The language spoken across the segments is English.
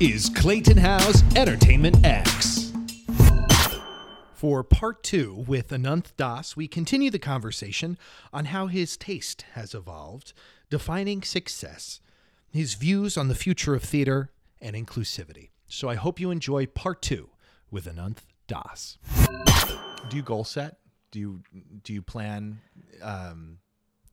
is Clayton Howe's Entertainment X. For part two with Ananth Das, we continue the conversation on how his taste has evolved, defining success, his views on the future of theater, and inclusivity. So I hope you enjoy part two with Ananth Das. Do you goal set? Do you do you plan um,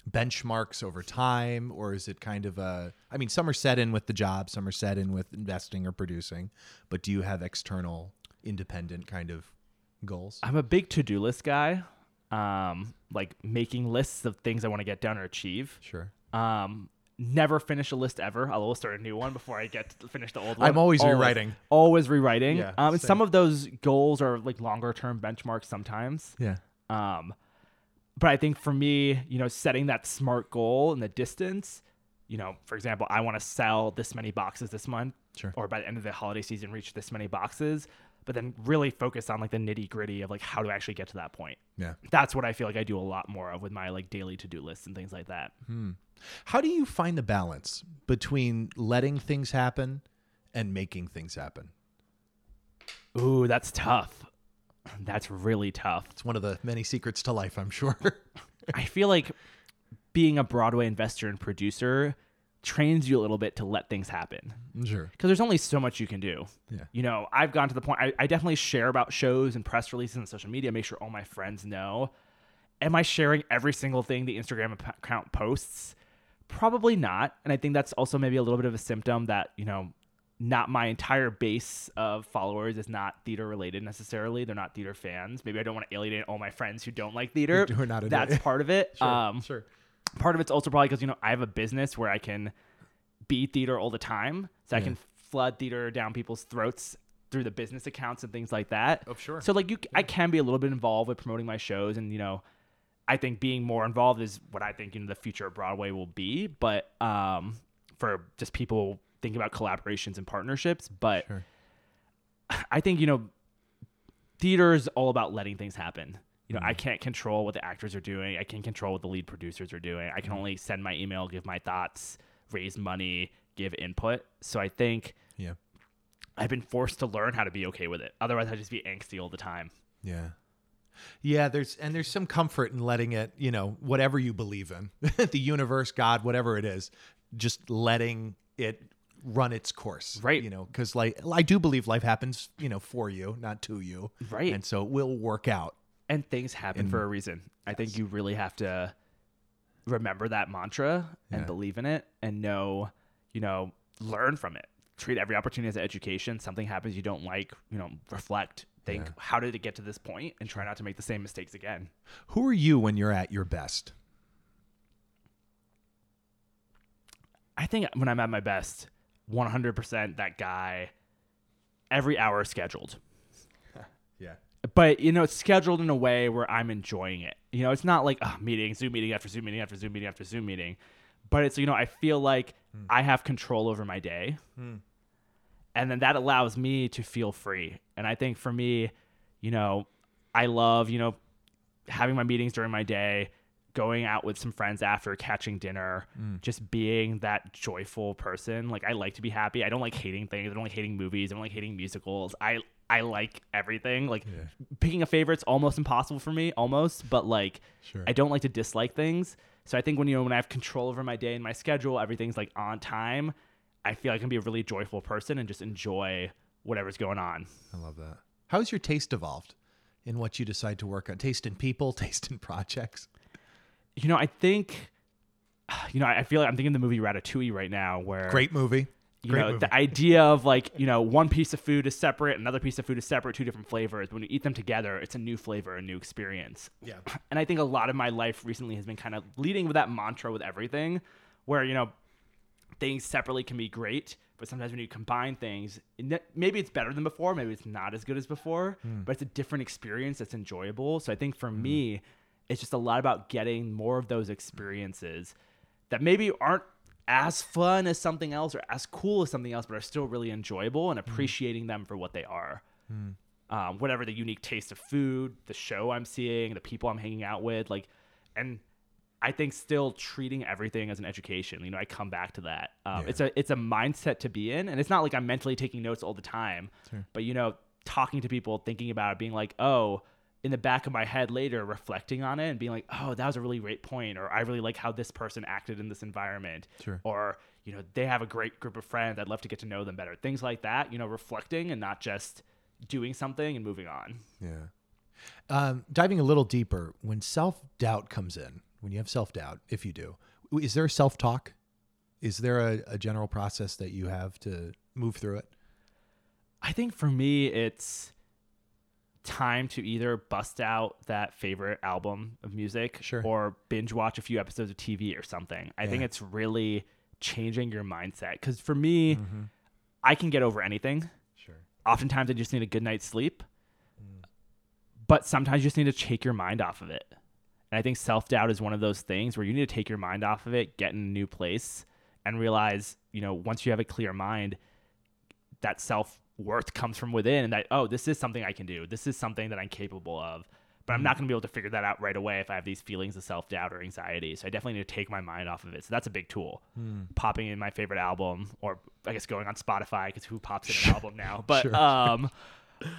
benchmarks over time, or is it kind of a? I mean, some are set in with the job, some are set in with investing or producing, but do you have external, independent kind of goals? I'm a big to-do list guy. Um, like making lists of things I want to get done or achieve. Sure. Um, never finish a list ever. I'll always start a new one before I get to finish the old one. I'm always rewriting. Always rewriting. Yeah, um, and same. some of those goals are like longer term benchmarks sometimes. Yeah. Um, but I think for me, you know, setting that smart goal in the distance, you know, for example, I want to sell this many boxes this month, Sure. or by the end of the holiday season, reach this many boxes. But then really focus on like the nitty gritty of like how to actually get to that point. Yeah. That's what I feel like I do a lot more of with my like daily to do lists and things like that. Hmm. How do you find the balance between letting things happen and making things happen? Ooh, that's tough. That's really tough. It's one of the many secrets to life, I'm sure. I feel like being a Broadway investor and producer trains you a little bit to let things happen. Mm, sure. because there's only so much you can do. Yeah. You know, I've gone to the point. I, I definitely share about shows and press releases and social media. Make sure all my friends know. Am I sharing every single thing the Instagram account posts? Probably not. And I think that's also maybe a little bit of a symptom that you know, not my entire base of followers is not theater related necessarily. They're not theater fans. Maybe I don't want to alienate all my friends who don't like theater. Who are not that's it. part of it. um, sure. part of it's also probably because you know I have a business where I can be theater all the time, so I can flood theater down people's throats through the business accounts and things like that. Oh, sure. So like you, I can be a little bit involved with promoting my shows, and you know, I think being more involved is what I think you know the future of Broadway will be. But um, for just people thinking about collaborations and partnerships, but Sure. I think you know, theater is all about letting things happen. You know, I mm-hmm. can't control what the actors are doing. I can't control what the lead producers are doing. I can mm-hmm. only send my email, give my thoughts, raise money, give input. So I think Yeah. I've been forced to learn how to be okay with it. Otherwise, I'd just be angsty all the time. Yeah. Yeah, there's and there's some comfort in letting it, you know, whatever you believe in, the universe, God, whatever it is, just letting it run its course. Right. You know, because like I do believe life happens, you know, for you, not to you. Right. And so it will work out. And things happen for a reason. I think you really have to remember that mantra and Yeah. believe in it and know, you know, learn from it. Treat every opportunity as an education. Something happens you don't like, you know, reflect, think, Yeah. how did it get to this point, and try not to make the same mistakes again. Who are you when you're at your best? I think when I'm at my best, 100% that guy, every hour scheduled. Yeah. But, you know, it's scheduled in a way where I'm enjoying it. You know, it's not like oh, meeting, Zoom meeting after Zoom meeting after Zoom meeting after Zoom meeting. But it's, you know, I feel like hmm. I have control over my day. Hmm. And then that allows me to feel free. And I think for me, you know, I love, you know, having my meetings during my day, going out with some friends after, catching dinner, mm. just being that joyful person. Like I like to be happy. I don't like hating things. I don't like hating movies. I don't like hating musicals. I I like everything. Like picking a favorite's almost impossible for me, almost, but like Sure. I don't like to dislike things. So I think when you know when I have control over my day and my schedule, everything's like on time. I feel I can be a really joyful person and just enjoy whatever's going on. I love that. How's your taste evolved in what you decide to work on? Taste in people, taste in projects. You know, I think, you know, I feel like I'm thinking the movie Ratatouille right now, where Great movie. you Great know movie. the idea of like you know one piece of food is separate, another piece of food is separate, two different flavors. When you eat them together, it's a new flavor, a new experience. yeah. And I think a lot of my life recently has been kind of leading with that mantra with everything, where you know things separately can be great, but sometimes when you combine things, maybe it's better than before, maybe it's not as good as before, hmm. but it's a different experience that's enjoyable. So I think for hmm. me, it's just a lot about getting more of those experiences that maybe aren't as fun as something else or as cool as something else, but are still really enjoyable and appreciating them for what they are. Um, whatever the unique taste of food, the show I'm seeing, the people I'm hanging out with, like, and I think still treating everything as an education. You know, I come back to that. Um, Yeah. It's a it's a mindset to be in, and it's not like I'm mentally taking notes all the time. But you know, talking to people, thinking about it, being like, oh, in the back of my head later, reflecting on it and being like, oh, that was a really great point, or I really like how this person acted in this environment, Sure. or you know, they have a great group of friends. I'd love to get to know them better. Things like that. You know, reflecting and not just doing something and moving on. Yeah. Um, diving a little deeper, when self doubt comes in, when you have self doubt, if you do, is there self talk? Is there a, a general process that you have to move through it? I think for me, it's time to either bust out that favorite album of music Sure. or binge watch a few episodes of TV or something. I think it's really changing your mindset. Because for me, Mm-hmm. I can get over anything. Sure. Oftentimes, I just need a good night's sleep. But sometimes you just need to take your mind off of it. And I think self doubt is one of those things where you need to take your mind off of it, get in a new place, and realize, you know, once you have a clear mind, that self worth comes from within and that, oh, this is something I can do. This is something that I'm capable of. But I'm not going to be able to figure that out right away if I have these feelings of self doubt or anxiety. So I definitely need to take my mind off of it. So that's a big tool. Popping in my favorite album, or I guess going on Spotify because who pops in an album now? But, Sure. um,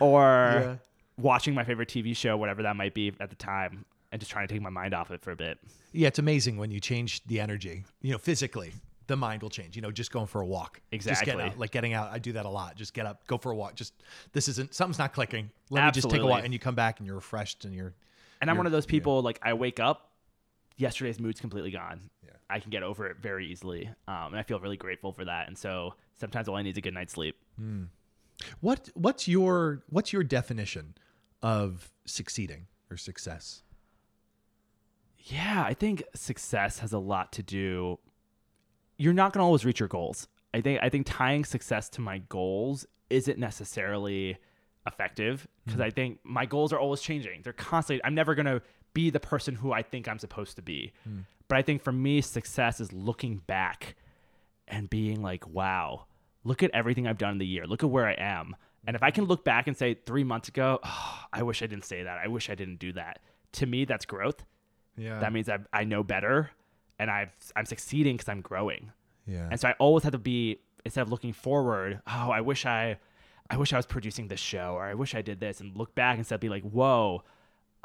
or Yeah. watching my favorite TV show, whatever that might be at the time, and just trying to take my mind off it for a bit. Yeah, it's amazing when you change the energy. You know, physically, the mind will change. You know, just going for a walk. Just Exactly. out, like getting out. I do that a lot. Just get up, go for a walk. Just this isn't something's not clicking. Let me just take a walk, and you come back and you're refreshed and you're. And I'm You're- one of those people like I wake up, yesterday's mood's completely gone. Yeah. I can get over it very easily, um, and I feel really grateful for that. And so sometimes all I need is a good night's sleep. What what's your what's your definition of succeeding or success? Yeah, I think success has a lot to do. You're not going to always reach your goals. I think I think tying success to my goals isn't necessarily effective because mm-hmm. I think my goals are always changing. They're constantly. I'm never going to be the person who I think I'm supposed to be. Mm. But I think for me, success is looking back and being like, wow, look at everything I've done in the year. Look at where I am. And if I mm-hmm. can look back and say three months ago, oh, I wish I didn't say that. I wish I didn't do that. To me, that's growth Yeah. that means I, I know better and I've, I'm succeeding because I'm growing. yeah. And so I always have to be, instead of looking forward, oh, I wish I, I wish I was producing this show or I wish I did this and look back instead of be like, whoa,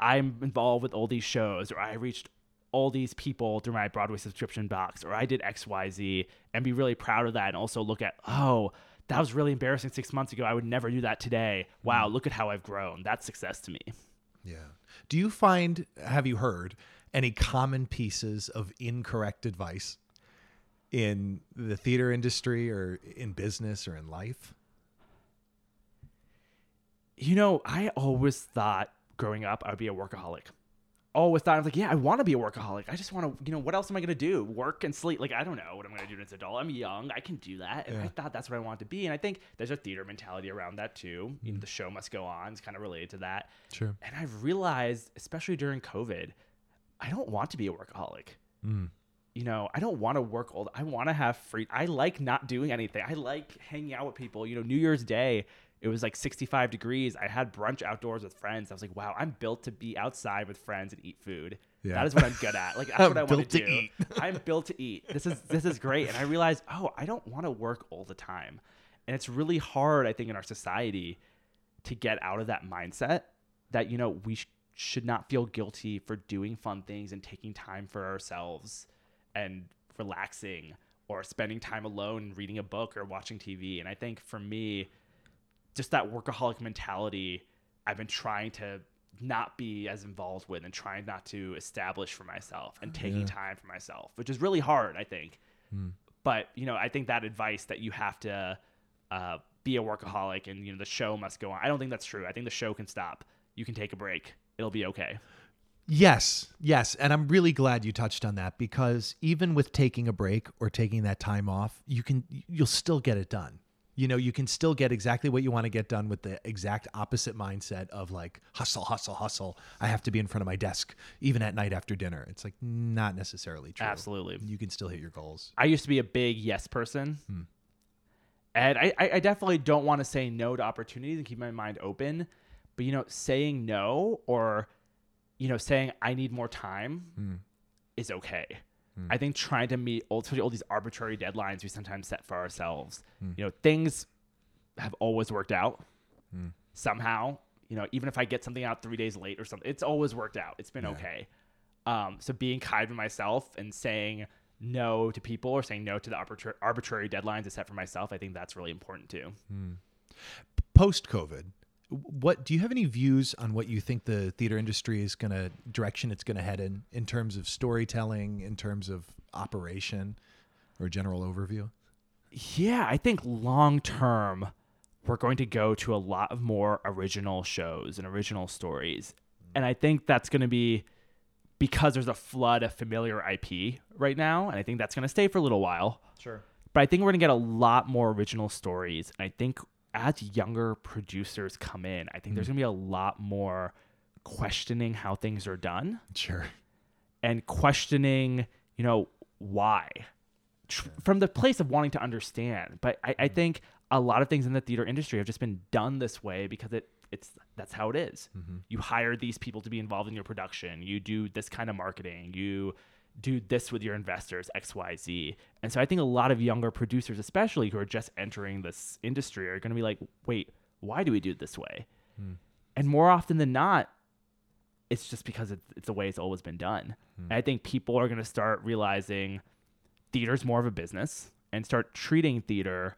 I'm involved with all these shows or I reached all these people through my Broadway subscription box or I did X, Y, Z and be really proud of that and also look at, oh, that was really embarrassing six months ago. I would never do that today. Wow, mm. look at how I've grown. That's success to me. Yeah. Do you find, have you heard any common pieces of incorrect advice in the theater industry or in business or in life? You know, I always thought growing up I would be a workaholic. Always thought I was like, yeah, I want to be a workaholic. I just want to, you know, what else am I gonna do? Work and sleep. Like I don't know what I'm gonna do as an adult. I'm young. I can do that. And I thought that's what I wanted to be. And I think there's a theater mentality around that too. You know, mm-hmm. the show must go on. It's kind of related to that. Sure. And I've realized, especially during COVID, I don't want to be a workaholic. Mm. You know, I don't want to work all. I want to have free. I like not doing anything. I like hanging out with people. You know, New Year's Day, it was like 65 degrees. I had brunch outdoors with friends. I was like, wow, I'm built to be outside with friends and eat food. Yeah. That is what I'm good at. Like that's I'm what I want built to to do. eat. I'm built to eat. This is this is great. And I realized, oh, I don't want to work all the time. And it's really hard, I think, in our society to get out of that mindset that you know we sh- should not feel guilty for doing fun things and taking time for ourselves and relaxing or spending time alone reading a book or watching TV. And I think for me, just that workaholic mentality, I've been trying to not be as involved with and trying not to establish for myself and taking time for myself, which is really hard, I think. But, you know, I think that advice that you have to uh, be a workaholic and, you know, the show must go on. I don't think that's true. I think the show can stop. You can take a break. It'll be okay. Yes, yes. And I'm really glad you touched on that because even with taking a break or taking that time off, you can you'll still get it done. You know, you can still get exactly what you want to get done with the exact opposite mindset of like hustle, hustle, hustle. I have to be in front of my desk even at night after dinner. It's like not necessarily true. Absolutely. You can still hit your goals. I used to be a big yes person. Hmm. And I, I I definitely don't want to say no to opportunities and keep my mind open. But, you know, saying no or, you know, saying I need more time hmm. is okay. Hmm. I think trying to meet ultimately all these arbitrary deadlines we sometimes set for ourselves, hmm. you know, things have always worked out somehow. You know, even if I get something out three days late or something, it's always worked out. It's been okay. Um, so being kind to myself and saying no to people or saying no to the arbitra- arbitrary deadlines I set for myself, I think that's really important too. Post COVID, what do you have any views on what you think the theater industry is going to direction it's going to head in in terms of storytelling, in terms of operation, or general overview? Yeah, I think long term, we're going to go to a lot of more original shows and original stories. Mm. And I think that's going to be because there's a flood of familiar IP right now. And I think that's going to stay for a little while. Sure. But I think we're going to get a lot more original stories. And I think as younger producers come in, I think there's hmm. going to be a lot more questioning how things are done Sure. and questioning, you know, why Tr- from the place of wanting to understand. But I, I hmm. think a lot of things in the theater industry have just been done this way because it it's that's how it is. Mm-hmm. You hire these people to be involved in your production. You do this kind of marketing. You do this with your investors, X, Y, Z. And so I think a lot of younger producers, especially who are just entering this industry, are going to be like, wait, why do we do it this way? Hmm. And more often than not, it's just because it's, it's the way it's always been done. Hmm. And I think people are going to start realizing theater's more of a business and start treating theater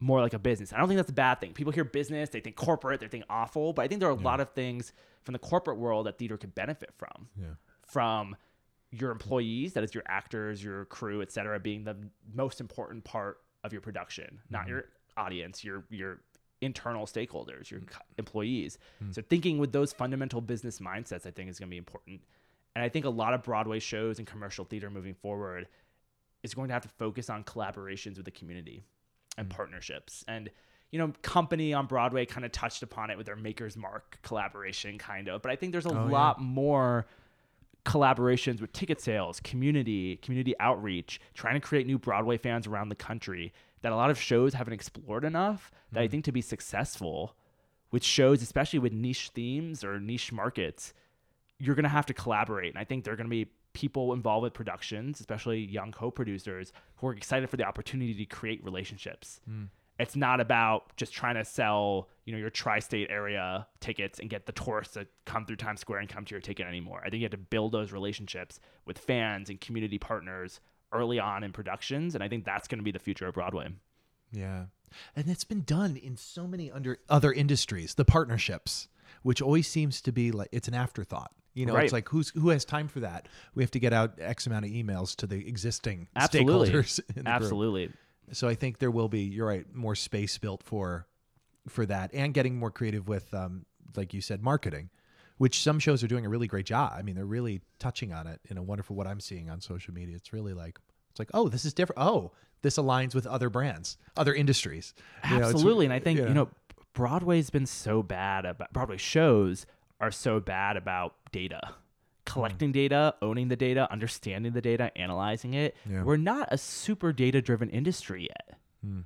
more like a business. I don't think that's a bad thing. People hear business, they think corporate, they think awful, but I think there are a lot of things from the corporate world that theater could benefit from. Yeah. From your employees, that is your actors, your crew, et cetera, being the most important part of your production, not mm-hmm. your audience, your your internal stakeholders, your mm. co- employees. Mm. So thinking with those fundamental business mindsets, I think is going to be important. And I think a lot of Broadway shows and commercial theater moving forward is going to have to focus on collaborations with the community and mm. partnerships. And you know, company on Broadway kind of touched upon it with their Maker's Mark collaboration, kind of. But I think there's a Oh, yeah. lot more collaborations with ticket sales, community, community outreach, trying to create new Broadway fans around the country that a lot of shows haven't explored enough that I mm. think to be successful with shows, especially with niche themes or niche markets, you're going to have to collaborate. And I think there are going to be people involved with productions, especially young co-producers who are excited for the opportunity to create relationships. Mm. It's not about just trying to sell, you know, your tri-state area tickets and get the tourists to come through Times Square and come to your ticket anymore. I think you have to build those relationships with fans and community partners early on in productions, and I think that's going to be the future of Broadway. Yeah. And it's been done in so many under other industries, the partnerships, which always seems to be like it's an afterthought. You know, Right. it's like who's who has time for that? We have to get out X amount of emails to the existing Absolutely. stakeholders. In the group. So I think there will be, you're right, more space built for for that and getting more creative with um like you said marketing, which some shows are doing a really great job. I mean, they're really touching on it in a wonderful what I'm seeing on social media. It's really like it's like, "Oh, this is different. Oh, this aligns with other brands, other industries." You know, Absolutely. and I think, yeah. you know, Broadway's been so bad about Broadway shows are so bad about data. Mm. Collecting data, owning the data, understanding the data, analyzing it. Yeah. We're not a super data driven industry yet. Hmm.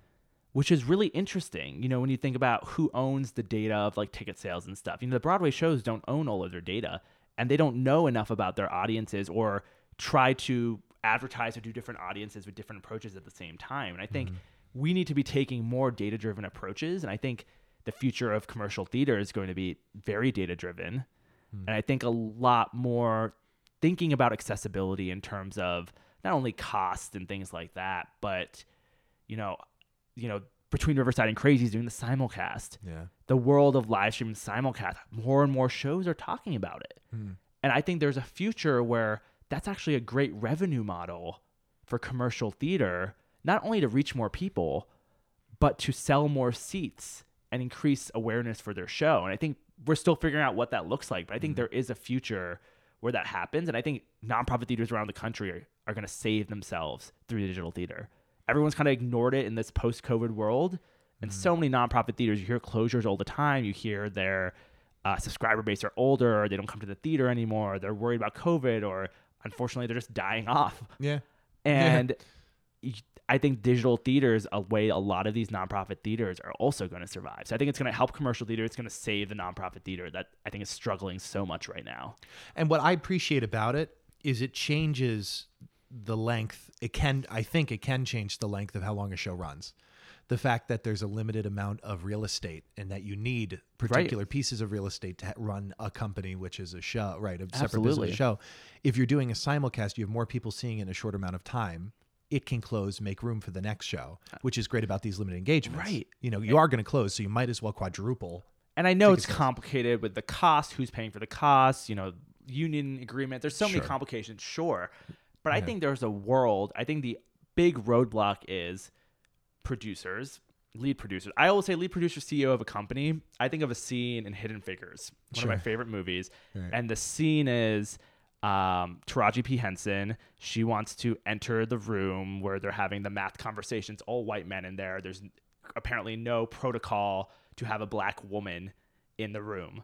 Which is really interesting, you know, when you think about who owns the data of like ticket sales and stuff. You know, the Broadway shows don't own all of their data and they don't know enough about their audiences or try to advertise or do different audiences with different approaches at the same time. And I think mm-hmm. we need to be taking more data driven approaches. And I think the future of commercial theater is going to be very data driven. And I think a lot more thinking about accessibility in terms of not only cost and things like that, but you know, you know, between Riverside and Crazy's doing the simulcast yeah. the world of live stream simulcast, more and more shows are talking about it. Hmm. And I think there's a future where that's actually a great revenue model for commercial theater, not only to reach more people, but to sell more seats and increase awareness for their show. And I think we're still figuring out what that looks like, but I think there is a future where that happens. And I think nonprofit theaters around the country are, are going to save themselves through the digital theater. Everyone's kind of ignored it in this post COVID world. And so many nonprofit theaters, you hear closures all the time. You hear their uh, subscriber base are older, or they don't come to the theater anymore, or they're worried about COVID, or unfortunately, they're just dying off. Yeah. And y- I think digital theaters, a way a lot of these nonprofit theaters are also going to survive. So I think it's going to help commercial theater. It's going to save the nonprofit theater that I think is struggling so much right now. And what I appreciate about it is it changes the length. It can, I think, it can change the length of how long a show runs. The fact that there's a limited amount of real estate and that you need particular pieces of real estate to run a company, which is a show, right? A separate Absolutely. business show. If you're doing a simulcast, you have more people seeing it in a short amount of time. It can close, make room for the next show, uh, which is great about these limited engagements. Right. You know, you are going to close, so you might as well quadruple. And I know it's sales. complicated with the cost, who's paying for the cost, you know, union agreement. There's so Sure. many complications, sure. But I think there's a world. I think the big roadblock is producers, lead producers. I always say lead producer, CEO of a company. I think of a scene in Hidden Figures, one of my favorite movies. Right. And the scene is um, Taraji P. Henson. She wants to enter the room where they're having the math conversations, all white men in there. There's apparently no protocol to have a black woman in the room.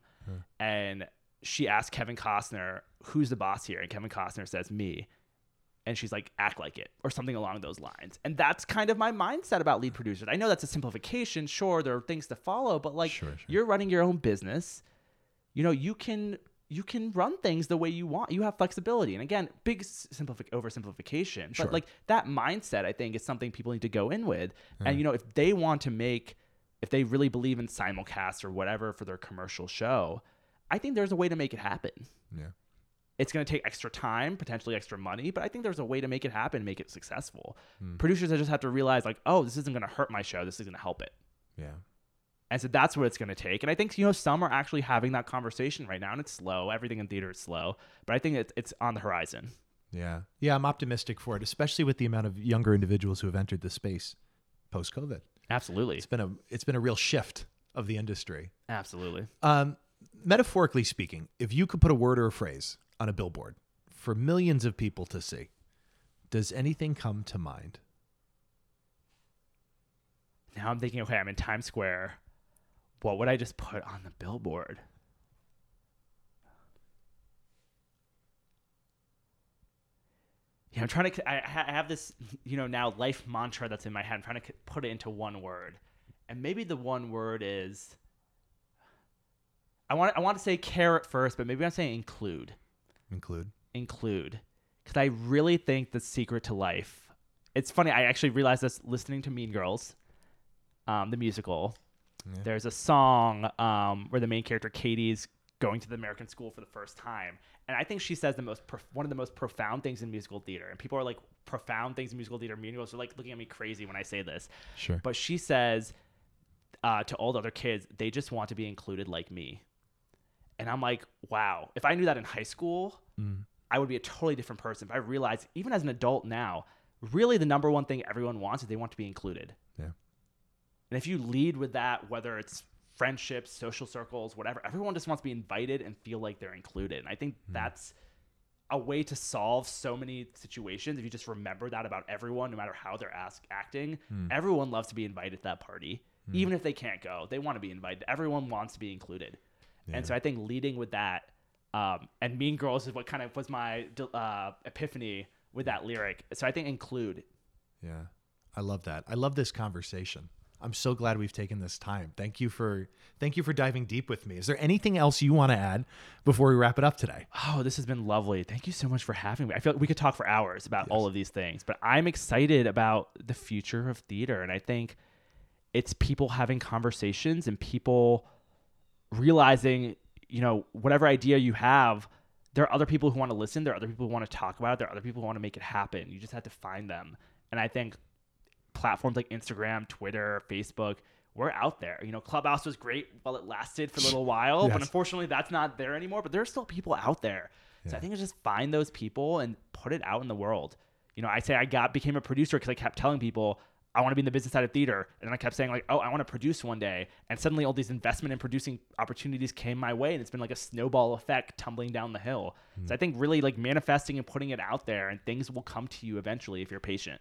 And she asks Kevin Costner, who's the boss here? And Kevin Costner says, me. And she's like, act like it, or something along those lines. And that's kind of my mindset about lead producers. I know that's a simplification. Sure, there are things to follow, but like Sure, sure. you're running your own business. You know, you can you can run things the way you want. You have flexibility. And again, big simplific oversimplification. Sure. But like that mindset, I think, is something people need to go in with. And you know, if they want to make if they really believe in simulcast or whatever for their commercial show, I think there's a way to make it happen. Yeah. It's going to take extra time, potentially extra money, but I think there's a way to make it happen, make it successful. Hmm. Producers just have to realize, like, oh, this isn't going to hurt my show. This is going to help it. Yeah. And so that's what it's going to take. And I think, you know, some are actually having that conversation right now, and it's slow. Everything in theater is slow, but I think it's, it's on the horizon. Yeah. Yeah, I'm optimistic for it, especially with the amount of younger individuals who have entered the space post COVID. Absolutely. It's been a it's been a real shift of the industry. Absolutely. Um, metaphorically speaking, if you could put a word or a phrase on a billboard for millions of people to see, does anything come to mind? Now I'm thinking, okay, I'm in Times Square. What would I just put on the billboard? Yeah, I'm trying to. I, I have this, you know, now life mantra that's in my head. I'm trying to put it into one word, and maybe the one word is. I want. I want to say care at first, but maybe I'm saying include Include. include because I really think the secret to life. It's funny. I actually realized this listening to Mean Girls, um, the musical. Yeah. There's a song um, where the main character Cady's going to the American school for the first time, and I think she says the most prof- one of the most profound things in musical theater. And people are like profound things in musical theater. Girls are like looking at me crazy when I say this, Sure. but she says uh, to all the other kids, they just want to be included like me. And I'm like, wow, if I knew that in high school, I would be a totally different person. But I realize, even as an adult now, really the number one thing everyone wants is they want to be included. Yeah. And if you lead with that, whether it's friendships, social circles, whatever, everyone just wants to be invited and feel like they're included. And I think that's a way to solve so many situations. If you just remember that about everyone, no matter how they're ask, acting, everyone loves to be invited to that party, even if they can't go. They want to be invited. Everyone wants to be included. And so I think leading with that, um, and Mean Girls is what kind of was my uh, epiphany with that lyric. So I think include. Yeah. I love that. I love this conversation. I'm so glad we've taken this time. Thank you for thank you for diving deep with me. Is there anything else you want to add before we wrap it up today? Oh, this has been lovely. Thank you so much for having me. I feel like we could talk for hours about all of these things, but I'm excited about the future of theater. And I think it's people having conversations and people realizing, you know, whatever idea you have, there are other people who want to listen. There are other people who want to talk about it. There are other people who want to make it happen. You just have to find them. And I think platforms like Instagram, Twitter, Facebook, we're out there. You know, Clubhouse was great while it lasted for a little while, Yes. but unfortunately that's not there anymore. But there are still people out there. So I think it's just find those people and put it out in the world. You know, I say I got became a producer because I kept telling people I want to be in the business side of theater, and then I kept saying like, oh, I want to produce one day, and suddenly all these investment and producing opportunities came my way, and it's been like a snowball effect tumbling down the hill. So hmm. I think really like manifesting and putting it out there, and things will come to you eventually if you're patient.